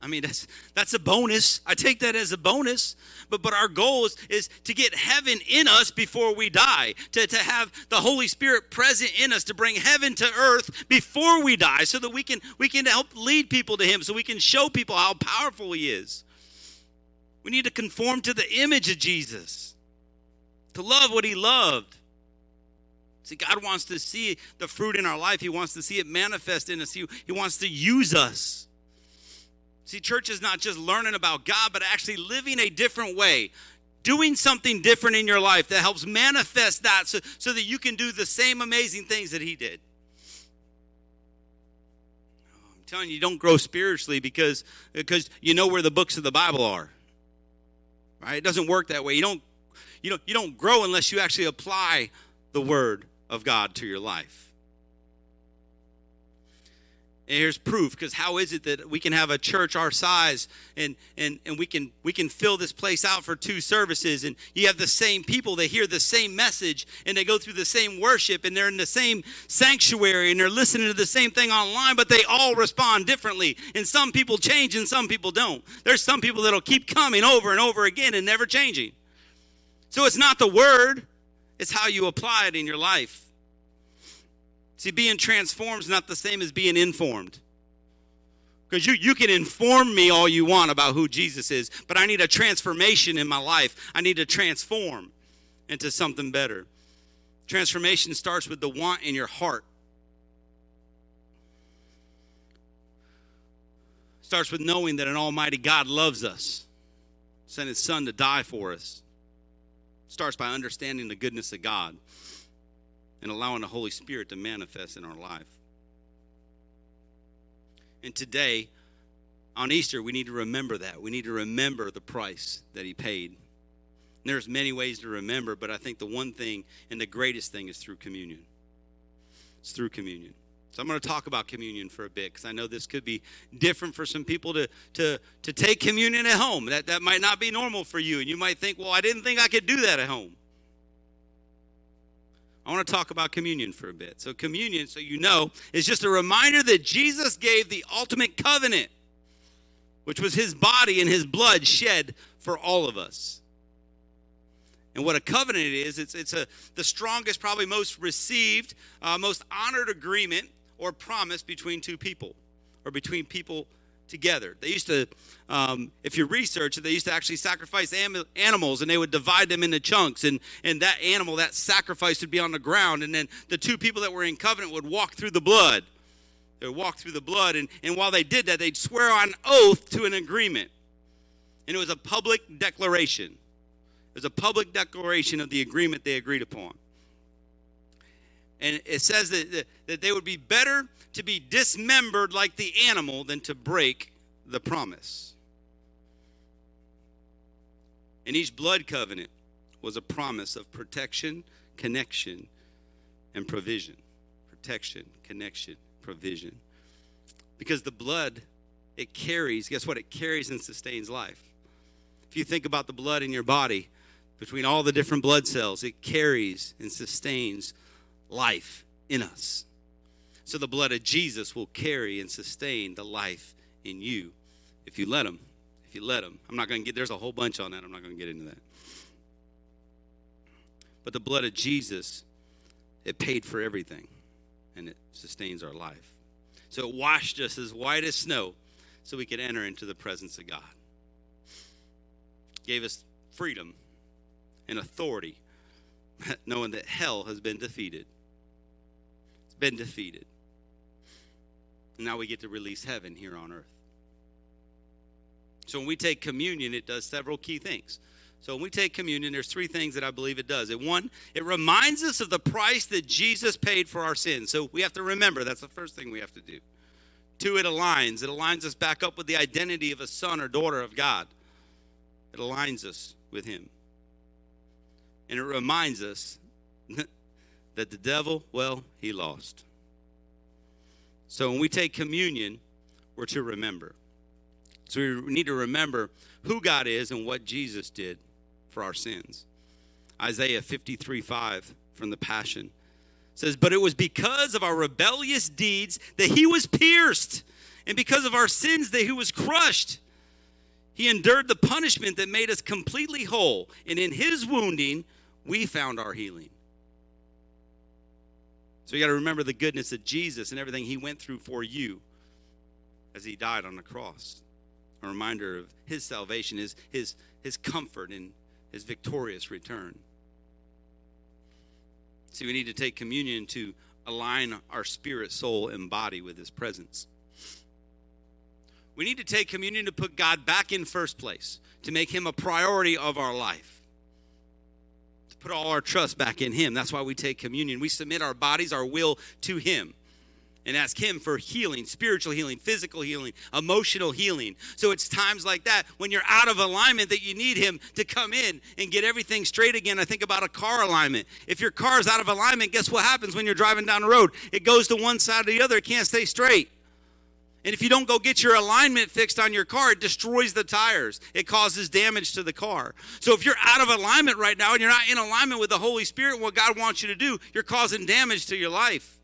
I mean, that's that's a bonus. I take that as a bonus. But but our goal is, is to get heaven in us before we die, to, to have the Holy Spirit present in us, to bring heaven to earth before we die, so that we can we can help lead people to Him, so we can show people how powerful He is. We need to conform to the image of Jesus, to love what He loved. See, God wants to see the fruit in our life. He wants to see it manifest in us. He, he wants to use us. See, church is not just learning about God, but actually living a different way, doing something different in your life that helps manifest that so, so that you can do the same amazing things that He did. I'm telling you, you don't grow spiritually because, because you know where the books of the Bible are. Right? It doesn't work that way. You don't, you don't, you don't grow unless you actually apply the Word of God to your life. And here's proof because how is it that we can have a church our size and, and, and we can we can fill this place out for two services and you have the same people that hear the same message and they go through the same worship and they're in the same sanctuary and they're listening to the same thing online but they all respond differently. And some people change and some people don't. There's some people that'll keep coming over and over again and never changing. So it's not the word it's how you apply it in your life See, being transformed is not the same as being informed. Because you, you can inform me all you want about who Jesus is, but I need a transformation in my life. I need to transform into something better. Transformation starts with the want in your heart. Starts with knowing that an almighty God loves us, sent his son to die for us. Starts by understanding the goodness of God and allowing the Holy Spirit to manifest in our life. And today, on Easter, we need to remember that. We need to remember the price that He paid. And there's many ways to remember, but I think the one thing and the greatest thing is through communion. It's through communion. So I'm going to talk about communion for a bit because I know this could be different for some people to, to, to take communion at home. That, that might not be normal for you. And you might think, well, I didn't think I could do that at home. I want to talk about communion for a bit. So, communion, so you know, is just a reminder that Jesus gave the ultimate covenant, which was his body and his blood shed for all of us. And what a covenant is, it's, it's a, the strongest, probably most received, uh, most honored agreement or promise between two people or between people together. They used to, um, if you research it, they used to actually sacrifice am- animals and they would divide them into chunks. And, and that animal, that sacrifice would be on the ground. And then the two people that were in covenant would walk through the blood. They would walk through the blood. And, and while they did that, they'd swear on oath to an agreement. And it was a public declaration. It was a public declaration of the agreement they agreed upon. And it says that, that they would be better to be dismembered like the animal than to break the promise. And each blood covenant was a promise of protection, connection, and provision. Protection, connection, provision. Because the blood, it carries, guess what? It carries and sustains life. If you think about the blood in your body, between all the different blood cells, it carries and sustains life in us. So the blood of Jesus will carry and sustain the life in you if you let him. If you let him. I'm not going to get, there's a whole bunch on that. I'm not going to get into that. But the blood of Jesus, it paid for everything and it sustains our life. So it washed us as white as snow so we could enter into the presence of God. Gave us freedom and authority, knowing that hell has been defeated. Been defeated. And now we get to release heaven here on earth. So when we take communion, it does several key things. So when we take communion, there's three things that I believe it does. It one, it reminds us of the price that Jesus paid for our sins. So we have to remember that's the first thing we have to do. Two, it aligns. It aligns us back up with the identity of a son or daughter of God. It aligns us with him. And it reminds us that the devil, well, he lost. So when we take communion, we're to remember. So we need to remember who God is and what Jesus did for our sins. Isaiah 53 5 from the Passion says, But it was because of our rebellious deeds that he was pierced, and because of our sins that he was crushed. He endured the punishment that made us completely whole, and in his wounding, we found our healing. So you got to remember the goodness of Jesus and everything he went through for you as he died on the cross. A reminder of his salvation, his, his, his comfort, and his victorious return. See, we need to take communion to align our spirit, soul, and body with his presence. We need to take communion to put God back in first place, to make him a priority of our life, put all our trust back in him. That's why we take communion. We submit our bodies, our will to him and ask Him for healing, spiritual healing, physical healing, emotional healing. So it's times like that when you're out of alignment that you need Him to come in and get everything straight again. I think about a car alignment. If your car is out of alignment, guess what happens when you're driving down the road? It goes to one side or the other, it can't stay straight. And if you don't go get your alignment fixed on your car, it destroys the tires. It causes damage to the car. So if you're out of alignment right now and you're not in alignment with the Holy Spirit what God wants you to do, you're causing damage to your life.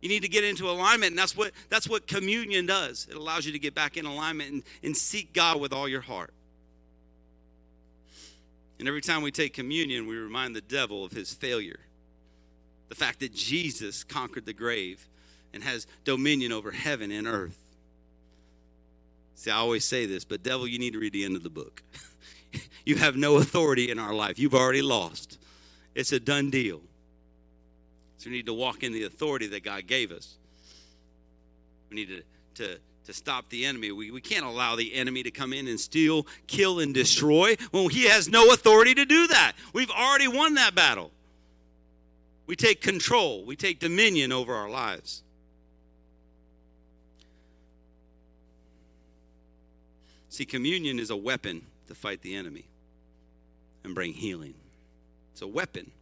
You need to get into alignment, and that's what that's what communion does. It allows you to get back in alignment and, and seek God with all your heart. And every time we take communion, we remind the devil of his failure. The fact that Jesus conquered the grave and has dominion over heaven and earth. See, I always say this, but devil, you need to read the end of the book. you have no authority in our life. You've already lost. It's a done deal. So we need to walk in the authority that God gave us. We need to, to, to stop the enemy. We, we can't allow the enemy to come in and steal, kill, and destroy when he has no authority to do that. We've already won that battle. We take control, we take dominion over our lives. See, communion is a weapon to fight the enemy and bring healing. It's a weapon,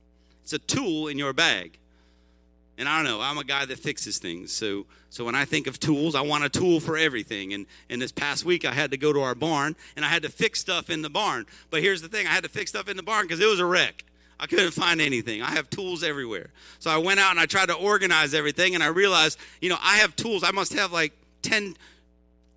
it's a tool in your bag. And I don't know, I'm a guy that fixes things. So so when I think of tools, I want a tool for everything. And and this past week I had to go to our barn and I had to fix stuff in the barn. But here's the thing, I had to fix stuff in the barn because it was a wreck. I couldn't find anything. I have tools everywhere. So I went out and I tried to organize everything and I realized, you know, I have tools. I must have like 10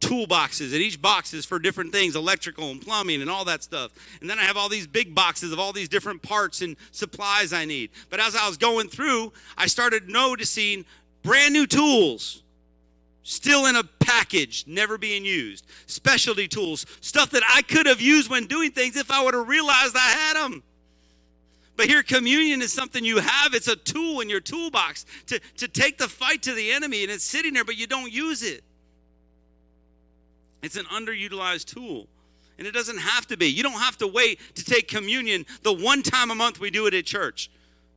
toolboxes, and each box is for different things electrical and plumbing and all that stuff. And then I have all these big boxes of all these different parts and supplies I need. But as I was going through, I started noticing brand new tools still in a package, never being used. Specialty tools, stuff that I could have used when doing things if I would have realized I had them. But here, communion is something you have. It's a tool in your toolbox to, to take the fight to the enemy, and it's sitting there, but you don't use it. It's an underutilized tool. And it doesn't have to be. You don't have to wait to take communion the one time a month we do it at church,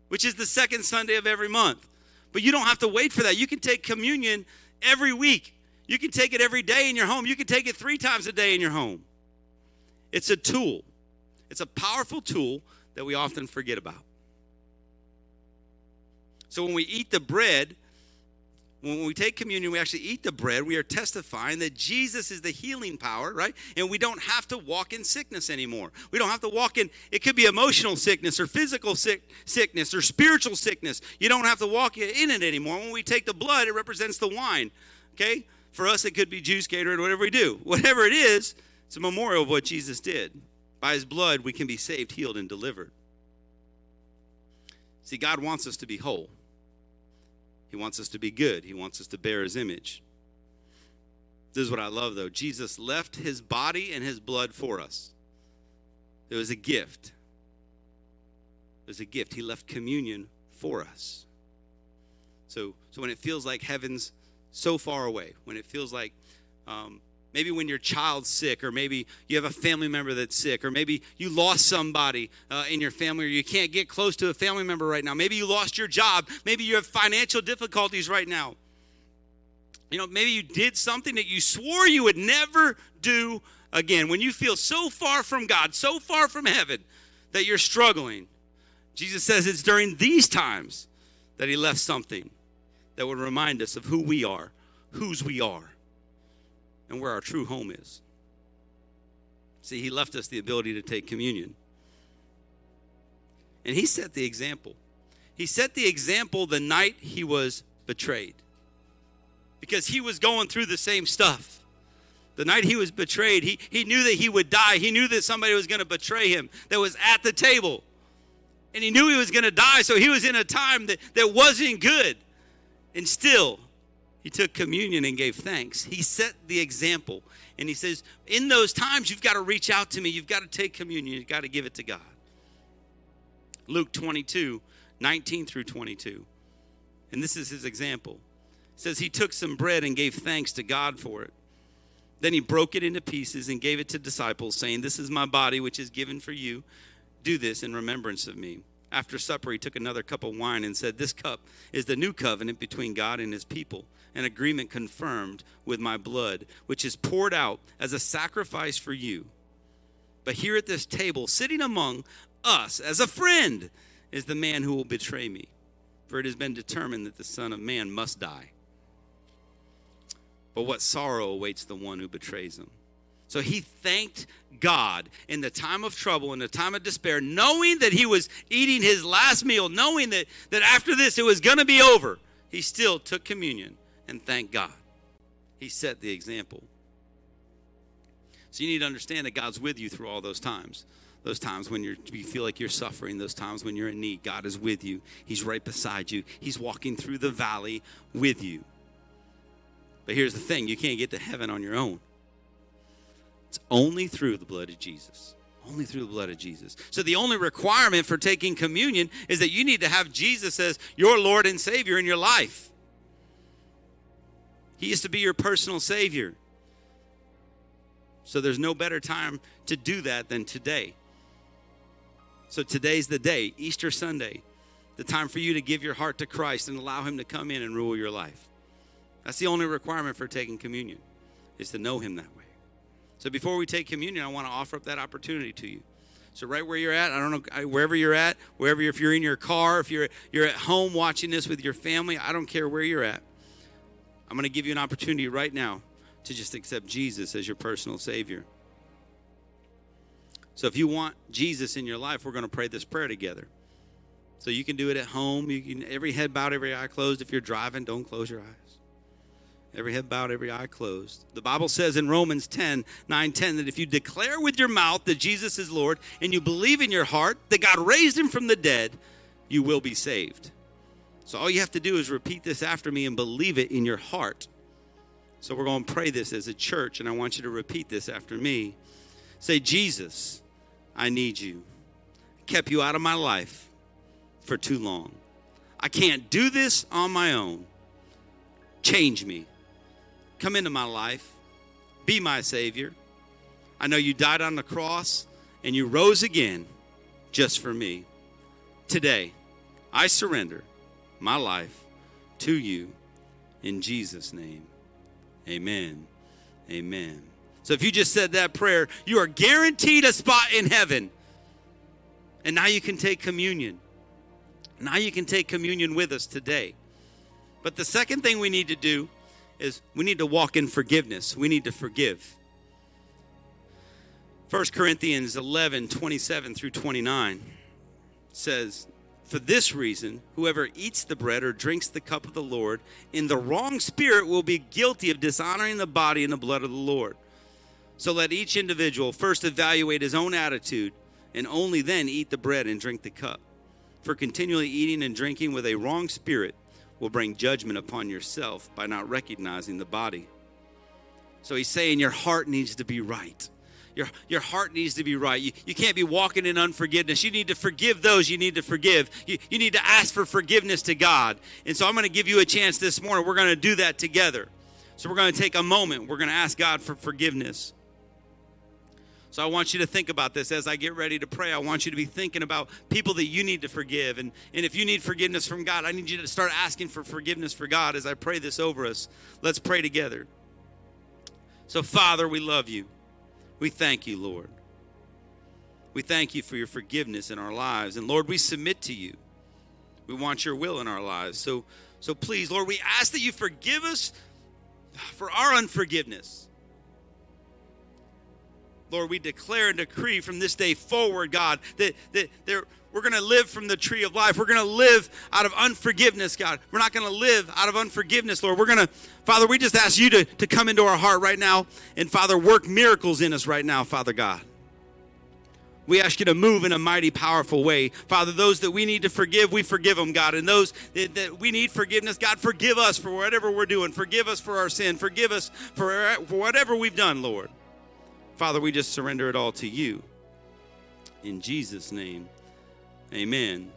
which is the second Sunday of every month. But you don't have to wait for that. You can take communion every week. You can take it every day in your home. You can take it three times a day in your home. It's a tool, it's a powerful tool that we often forget about. So when we eat the bread, when we take communion, we actually eat the bread, we are testifying that Jesus is the healing power, right? And we don't have to walk in sickness anymore. We don't have to walk in, it could be emotional sickness or physical sick, sickness or spiritual sickness. You don't have to walk in it anymore. When we take the blood, it represents the wine, okay? For us, it could be juice, Gatorade, whatever we do. Whatever it is, it's a memorial of what Jesus did. By his blood, we can be saved, healed, and delivered. See, God wants us to be whole. He wants us to be good. He wants us to bear his image. This is what I love, though. Jesus left his body and his blood for us. It was a gift. It was a gift. He left communion for us. So, so when it feels like heaven's so far away, when it feels like um, Maybe when your child's sick, or maybe you have a family member that's sick, or maybe you lost somebody uh, in your family, or you can't get close to a family member right now. Maybe you lost your job. Maybe you have financial difficulties right now. You know, maybe you did something that you swore you would never do again. When you feel so far from God, so far from heaven, that you're struggling, Jesus says it's during these times that He left something that would remind us of who we are, whose we are and where our true home is. See, he left us the ability to take communion. And he set the example. He set the example the night he was betrayed because he was going through the same stuff. The night he was betrayed, he, he knew that he would die. He knew that somebody was going to betray him that was at the table. And he knew he was going to die, so he was in a time that, that wasn't good. And still, he took communion and gave thanks. He set the example. And he says, In those times, you've got to reach out to me. You've got to take communion. You've got to give it to God. Luke 22, 19 through 22. And this is his example says he took some bread and gave thanks to God for it. Then he broke it into pieces and gave it to disciples, saying, This is my body, which is given for you. Do this in remembrance of me. After supper, he took another cup of wine and said, This cup is the new covenant between God and his people, an agreement confirmed with my blood, which is poured out as a sacrifice for you. But here at this table, sitting among us as a friend, is the man who will betray me. For it has been determined that the Son of Man must die but what sorrow awaits the one who betrays him. So he thanked God in the time of trouble, in the time of despair, knowing that he was eating his last meal, knowing that, that after this it was going to be over. He still took communion and thank God. He set the example. So you need to understand that God's with you through all those times. Those times when you feel like you're suffering, those times when you're in need, God is with you. He's right beside you. He's walking through the valley with you. But here's the thing you can't get to heaven on your own. It's only through the blood of Jesus. Only through the blood of Jesus. So the only requirement for taking communion is that you need to have Jesus as your Lord and Savior in your life. He is to be your personal Savior. So there's no better time to do that than today. So today's the day, Easter Sunday, the time for you to give your heart to Christ and allow Him to come in and rule your life. That's the only requirement for taking communion, is to know Him that way. So before we take communion, I want to offer up that opportunity to you. So right where you're at, I don't know wherever you're at, wherever if you're in your car, if you're you're at home watching this with your family, I don't care where you're at. I'm going to give you an opportunity right now to just accept Jesus as your personal savior. So if you want Jesus in your life, we're going to pray this prayer together. So you can do it at home. You can every head bowed, every eye closed. If you're driving, don't close your eyes every head bowed, every eye closed. The Bible says in Romans 10 9 10 that if you declare with your mouth that Jesus is Lord and you believe in your heart that God raised him from the dead, you will be saved. So all you have to do is repeat this after me and believe it in your heart. So we're going to pray this as a church, and I want you to repeat this after me. Say, Jesus, I need you. I kept you out of my life for too long. I can't do this on my own. Change me. Come into my life. Be my Savior. I know you died on the cross and you rose again just for me. Today, I surrender my life to you in Jesus' name. Amen. Amen. So if you just said that prayer, you are guaranteed a spot in heaven. And now you can take communion. Now you can take communion with us today. But the second thing we need to do is we need to walk in forgiveness. We need to forgive. 1 Corinthians 11 27 through 29 says, For this reason, whoever eats the bread or drinks the cup of the Lord in the wrong spirit will be guilty of dishonoring the body and the blood of the Lord. So let each individual first evaluate his own attitude and only then eat the bread and drink the cup. For continually eating and drinking with a wrong spirit will bring judgment upon yourself by not recognizing the body. So he's saying your heart needs to be right. Your, your heart needs to be right. You, you can't be walking in unforgiveness. You need to forgive those you need to forgive. You, you need to ask for forgiveness to God. And so I'm going to give you a chance this morning. We're going to do that together. So we're going to take a moment. We're going to ask God for forgiveness. So I want you to think about this as I get ready to pray. I want you to be thinking about people that you need to forgive. And, and if you need forgiveness from God, I need you to start asking for forgiveness for God as I pray this over us. Let's pray together. So, Father, we love you. We thank you, Lord. We thank you for your forgiveness in our lives. And Lord, we submit to you. We want your will in our lives. So, so please, Lord, we ask that you forgive us for our unforgiveness. Lord, we declare and decree from this day forward, God, that, that there, we're going to live from the tree of life. We're going to live out of unforgiveness, God. We're not going to live out of unforgiveness, Lord. We're going to, Father, we just ask you to, to come into our heart right now and, Father, work miracles in us right now, Father God. We ask you to move in a mighty, powerful way. Father, those that we need to forgive, we forgive them, God. And those that, that we need forgiveness, God, forgive us for whatever we're doing. Forgive us for our sin. Forgive us for, for whatever we've done, Lord. Father, we just surrender it all to you. In Jesus' name, amen.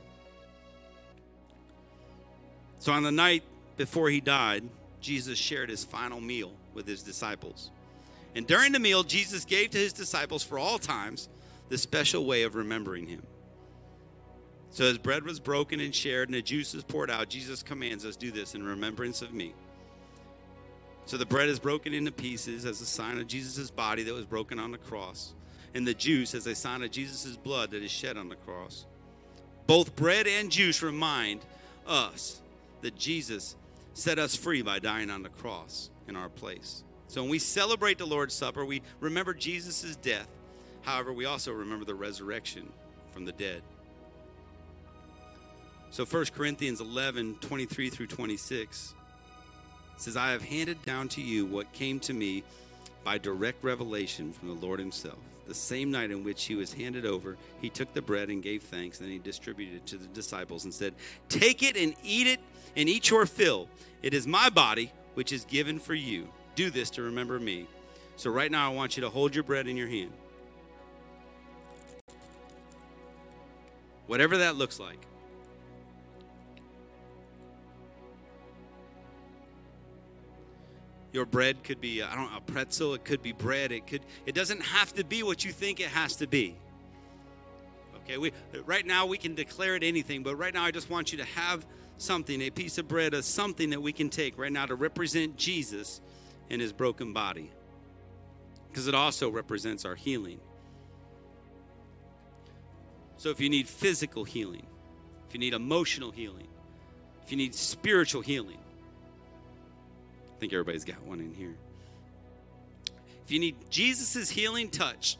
So on the night before he died, Jesus shared his final meal with his disciples. And during the meal, Jesus gave to his disciples for all times the special way of remembering him. So as bread was broken and shared and the juice was poured out, Jesus commands us do this in remembrance of me. So the bread is broken into pieces as a sign of Jesus' body that was broken on the cross, and the juice as a sign of Jesus' blood that is shed on the cross. Both bread and juice remind us that Jesus set us free by dying on the cross in our place. So when we celebrate the Lord's Supper, we remember Jesus' death However, we also remember the resurrection from the dead. So 1 Corinthians 11, 23 through 26 says, I have handed down to you what came to me by direct revelation from the Lord Himself. The same night in which He was handed over, He took the bread and gave thanks, and He distributed it to the disciples and said, Take it and eat it, and eat your fill. It is my body, which is given for you. Do this to remember me. So, right now, I want you to hold your bread in your hand. whatever that looks like. Your bread could be I don't know, a pretzel, it could be bread, it could it doesn't have to be what you think it has to be. Okay, we right now we can declare it anything, but right now I just want you to have something, a piece of bread, a something that we can take right now to represent Jesus and his broken body. Because it also represents our healing. So if you need physical healing, if you need emotional healing, if you need spiritual healing, think everybody's got one in here. If you need Jesus' healing touch,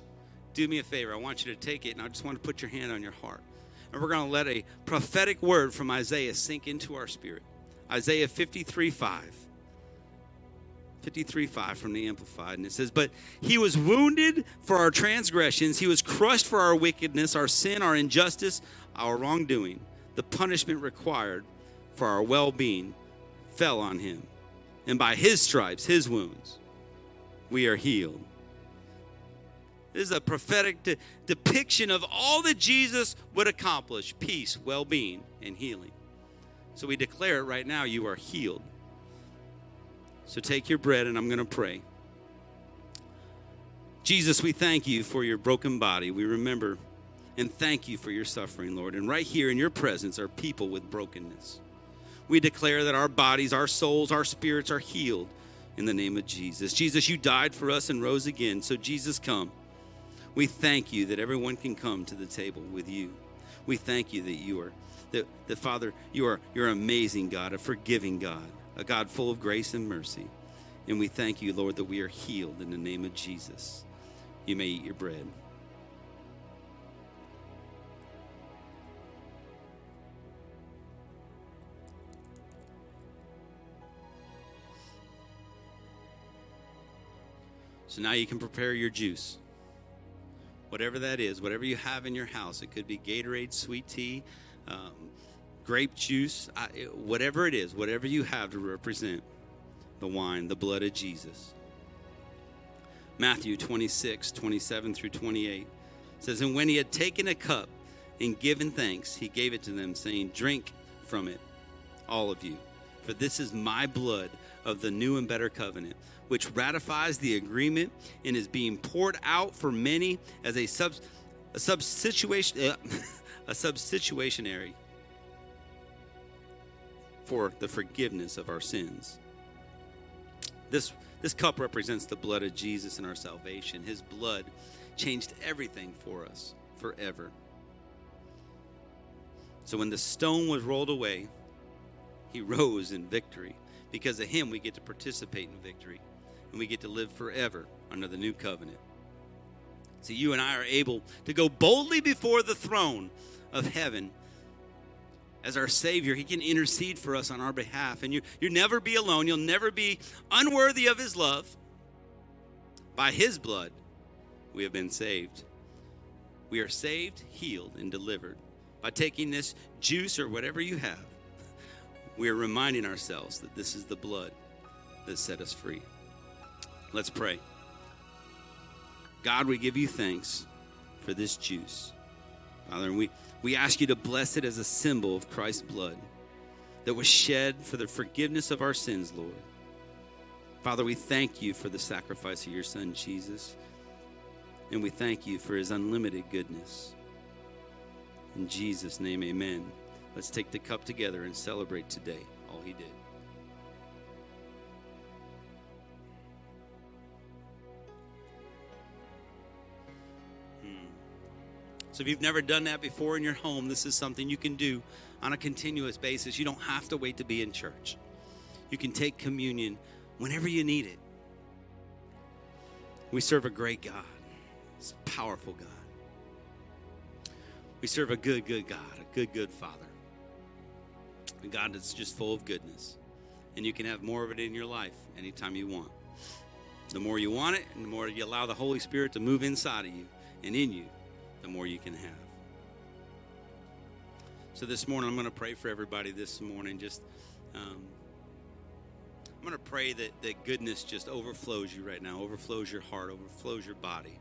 do me a favor. I want you to take it and I just want to put your hand on your heart. And we're going to let a prophetic word from Isaiah sink into our spirit. Isaiah 53 5. 53 5 from the Amplified. And it says, But he was wounded for our transgressions, he was crushed for our wickedness, our sin, our injustice, our wrongdoing. The punishment required for our well being fell on him. And by his stripes, his wounds, we are healed. This is a prophetic de- depiction of all that Jesus would accomplish peace, well being, and healing. So we declare it right now you are healed. So take your bread and I'm going to pray. Jesus, we thank you for your broken body. We remember and thank you for your suffering, Lord. And right here in your presence are people with brokenness. We declare that our bodies, our souls, our spirits are healed in the name of Jesus. Jesus, you died for us and rose again. So, Jesus, come. We thank you that everyone can come to the table with you. We thank you that you are, that, that Father, you are, you're amazing God, a forgiving God a God full of grace and mercy. And we thank you, Lord, that we are healed in the name of Jesus. You may eat your bread. So now you can prepare your juice. Whatever that is, whatever you have in your house. It could be Gatorade, sweet tea, um, grape juice, whatever it is, whatever you have to represent the wine, the blood of Jesus. Matthew 26, 27 through 28 says, And when he had taken a cup and given thanks, he gave it to them, saying, Drink from it, all of you, for this is my blood of the new and better covenant, which ratifies the agreement and is being poured out for many as a sub a substitution uh, a substitutionary for the forgiveness of our sins. This, this cup represents the blood of Jesus and our salvation. His blood changed everything for us forever. So when the stone was rolled away, he rose in victory. Because of him, we get to participate in victory and we get to live forever under the new covenant. So you and I are able to go boldly before the throne of heaven as our Savior. He can intercede for us on our behalf. And you, you'll never be alone. You'll never be unworthy of His love. By His blood, we have been saved. We are saved, healed, and delivered. By taking this juice or whatever you have, we are reminding ourselves that this is the blood that set us free. Let's pray. God, we give you thanks for this juice. Father, and we, we ask you to bless it as a symbol of Christ's blood that was shed for the forgiveness of our sins, Lord. Father, we thank you for the sacrifice of your Son, Jesus. And we thank you for his unlimited goodness. In Jesus' name, amen. Let's take the cup together and celebrate today all he did. If you've never done that before in your home, this is something you can do on a continuous basis. You don't have to wait to be in church. You can take communion whenever you need it. We serve a great God. It's a powerful God. We serve a good, good God, a good, good Father. A God that's just full of goodness. And you can have more of it in your life anytime you want. The more you want it, and the more you allow the Holy Spirit to move inside of you and in you, the more you can have. So this morning, I'm going to pray for everybody this morning. Just, um, I'm going to pray that, that goodness just overflows you right now, overflows your heart, overflows your body.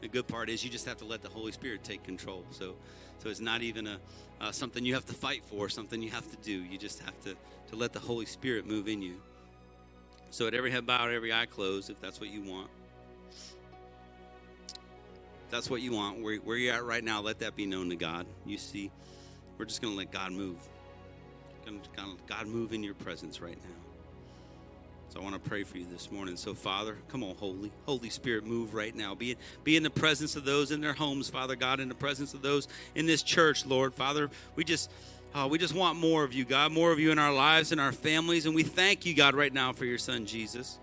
The good part is you just have to let the Holy Spirit take control. So, so it's not even a uh, something you have to fight for, something you have to do. You just have to to let the Holy Spirit move in you. So at every head bowed, every eye closed, if that's what you want that's what you want, where, where you're at right now, let that be known to God. You see, we're just going to let God move. God move in your presence right now. So I want to pray for you this morning. So, Father, come on, Holy. Holy Spirit, move right now. Be, be in the presence of those in their homes, Father God, in the presence of those in this church, Lord. Father, we just. Oh, we just want more of you, God, more of you in our lives and our families. And we thank you, God, right now for your son, Jesus.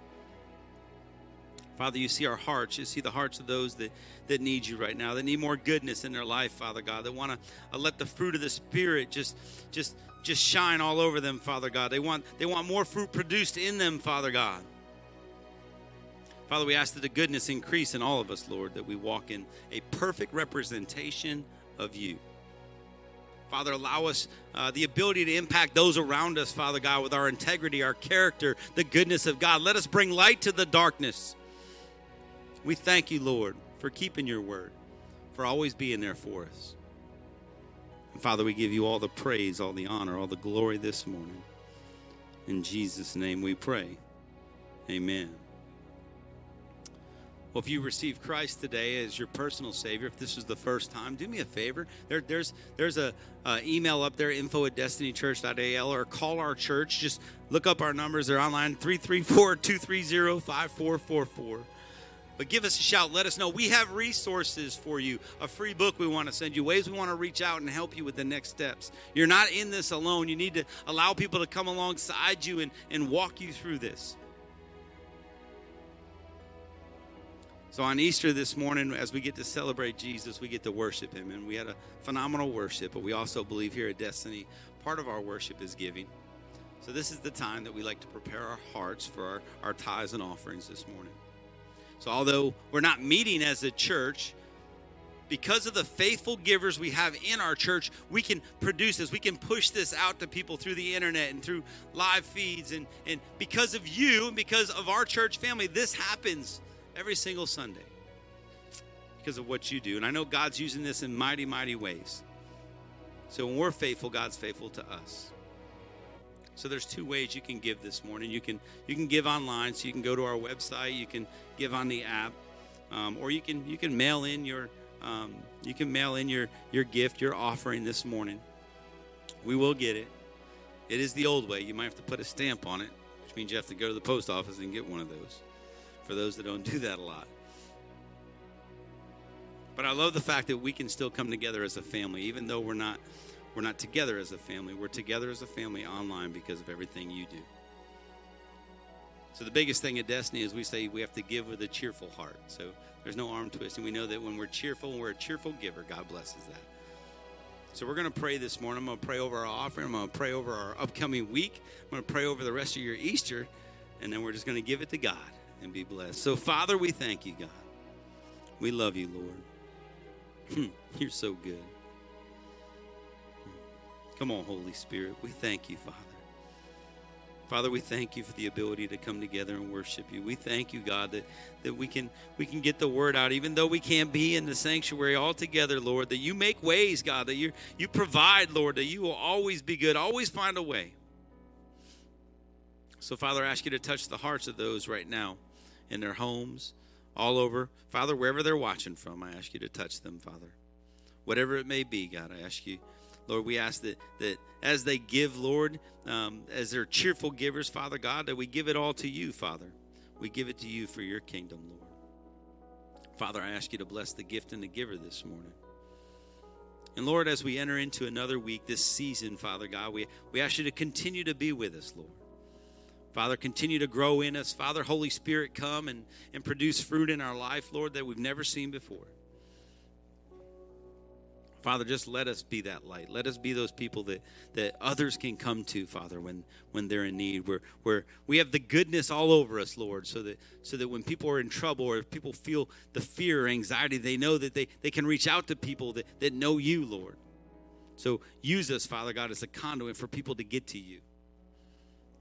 Father, you see our hearts. You see the hearts of those that, that need you right now, that need more goodness in their life, Father God, that want to uh, let the fruit of the Spirit just, just, just shine all over them, Father God. They want, they want more fruit produced in them, Father God. Father, we ask that the goodness increase in all of us, Lord, that we walk in a perfect representation of you. Father, allow us uh, the ability to impact those around us, Father God, with our integrity, our character, the goodness of God. Let us bring light to the darkness. We thank you, Lord, for keeping your word, for always being there for us. And Father, we give you all the praise, all the honor, all the glory this morning. In Jesus' name we pray. Amen. Well, if you receive Christ today as your personal Savior, if this is the first time, do me a favor. There, there's there's a uh, email up there, info at destinychurch.al, or call our church. Just look up our numbers. They're online, 334 230 5444. But give us a shout. Let us know. We have resources for you. A free book we want to send you, ways we want to reach out and help you with the next steps. You're not in this alone. You need to allow people to come alongside you and, and walk you through this. So on Easter this morning, as we get to celebrate Jesus, we get to worship Him. And we had a phenomenal worship, but we also believe here at Destiny, part of our worship is giving. So this is the time that we like to prepare our hearts for our, our tithes and offerings this morning. So, although we're not meeting as a church, because of the faithful givers we have in our church, we can produce this. We can push this out to people through the internet and through live feeds. And, and because of you and because of our church family, this happens every single Sunday because of what you do. And I know God's using this in mighty, mighty ways. So when we're faithful, God's faithful to us. So there's two ways you can give this morning. You can you can give online, so you can go to our website. You can give on the app, um, or you can you can mail in your um, you can mail in your your gift, your offering this morning. We will get it. It is the old way. You might have to put a stamp on it, which means you have to go to the post office and get one of those. For those that don't do that a lot. But I love the fact that we can still come together as a family, even though we're not we're not together as a family. We're together as a family online because of everything you do. So the biggest thing at Destiny is we say we have to give with a cheerful heart. So there's no arm twisting. We know that when we're cheerful and we're a cheerful giver, God blesses that. So we're going to pray this morning. I'm going to pray over our offering. I'm going to pray over our upcoming week. I'm going to pray over the rest of your Easter. And then we're just going to give it to God and be blessed. So, Father, we thank you, God. We love you, Lord. You're so good. Come on, Holy Spirit. We thank you, Father. Father, we thank you for the ability to come together and worship you. We thank you, God, that, that we can we can get the word out, even though we can't be in the sanctuary all together, Lord, that you make ways, God, that you you provide, Lord, that you will always be good, always find a way. So, Father, I ask you to touch the hearts of those right now in their homes, all over. Father, wherever they're watching from, I ask you to touch them, Father. Whatever it may be, God, I ask you Lord, we ask that, that as they give, Lord, um, as they're cheerful givers, Father God, that we give it all to you, Father. We give it to you for your kingdom, Lord. Father, I ask you to bless the gift and the giver this morning. And Lord, as we enter into another week, this season, Father God, we, we ask you to continue to be with us, Lord. Father, continue to grow in us. Father, Holy Spirit, come and, and produce fruit in our life, Lord, that we've never seen before. Father, just let us be that light. Let us be those people that, that others can come to, Father, when, when they're in need. Where, where we have the goodness all over us, Lord, so that so that when people are in trouble or if people feel the fear or anxiety, they know that they, they can reach out to people that, that know you, Lord. So use us, Father God, as a conduit for people to get to you.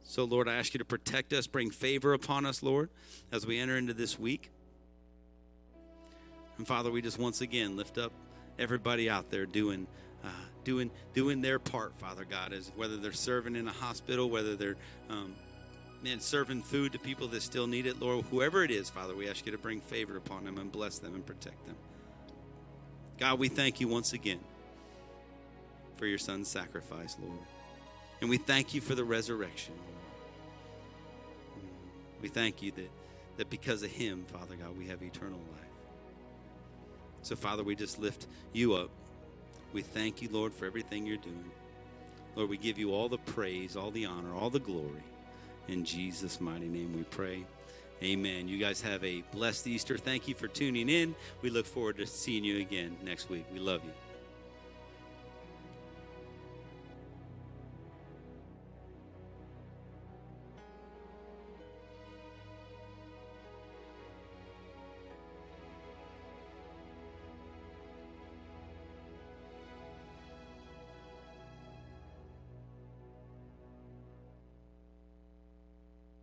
So, Lord, I ask you to protect us, bring favor upon us, Lord, as we enter into this week. And Father, we just once again lift up everybody out there doing uh, doing doing their part, Father God, is whether they're serving in a hospital, whether they're um, man serving food to people that still need it, Lord, whoever it is, Father, we ask you to bring favor upon them and bless them and protect them. God, we thank you once again for your son's sacrifice, Lord. And we thank you for the resurrection. We thank you that, that because of him, Father God, we have eternal life. So, Father, we just lift you up. We thank you, Lord, for everything you're doing. Lord, we give you all the praise, all the honor, all the glory. In Jesus' mighty name we pray. Amen. You guys have a blessed Easter. Thank you for tuning in. We look forward to seeing you again next week. We love you.